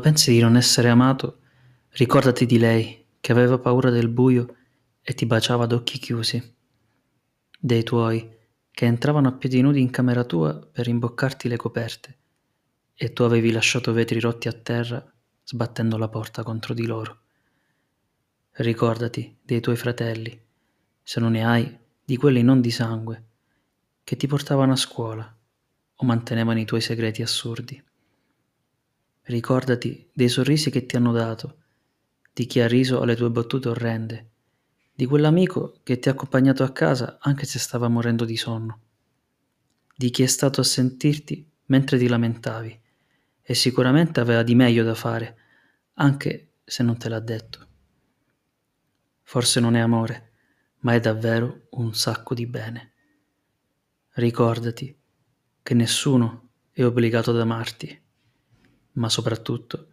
pensi di non essere amato, ricordati di lei che aveva paura del buio e ti baciava ad occhi chiusi, dei tuoi che entravano a piedi nudi in camera tua per imboccarti le coperte e tu avevi lasciato vetri rotti a terra sbattendo la porta contro di loro. Ricordati dei tuoi fratelli, se non ne hai, di quelli non di sangue, che ti portavano a scuola o mantenevano i tuoi segreti assurdi. Ricordati dei sorrisi che ti hanno dato, di chi ha riso alle tue battute orrende, di quell'amico che ti ha accompagnato a casa anche se stava morendo di sonno, di chi è stato a sentirti mentre ti lamentavi e sicuramente aveva di meglio da fare, anche se non te l'ha detto. Forse non è amore, ma è davvero un sacco di bene. Ricordati che nessuno è obbligato ad amarti, ma soprattutto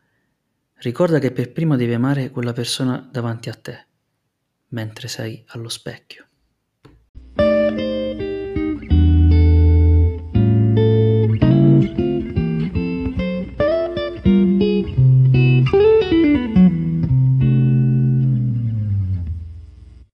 ricorda che per primo devi amare quella persona davanti a te, mentre sei allo specchio.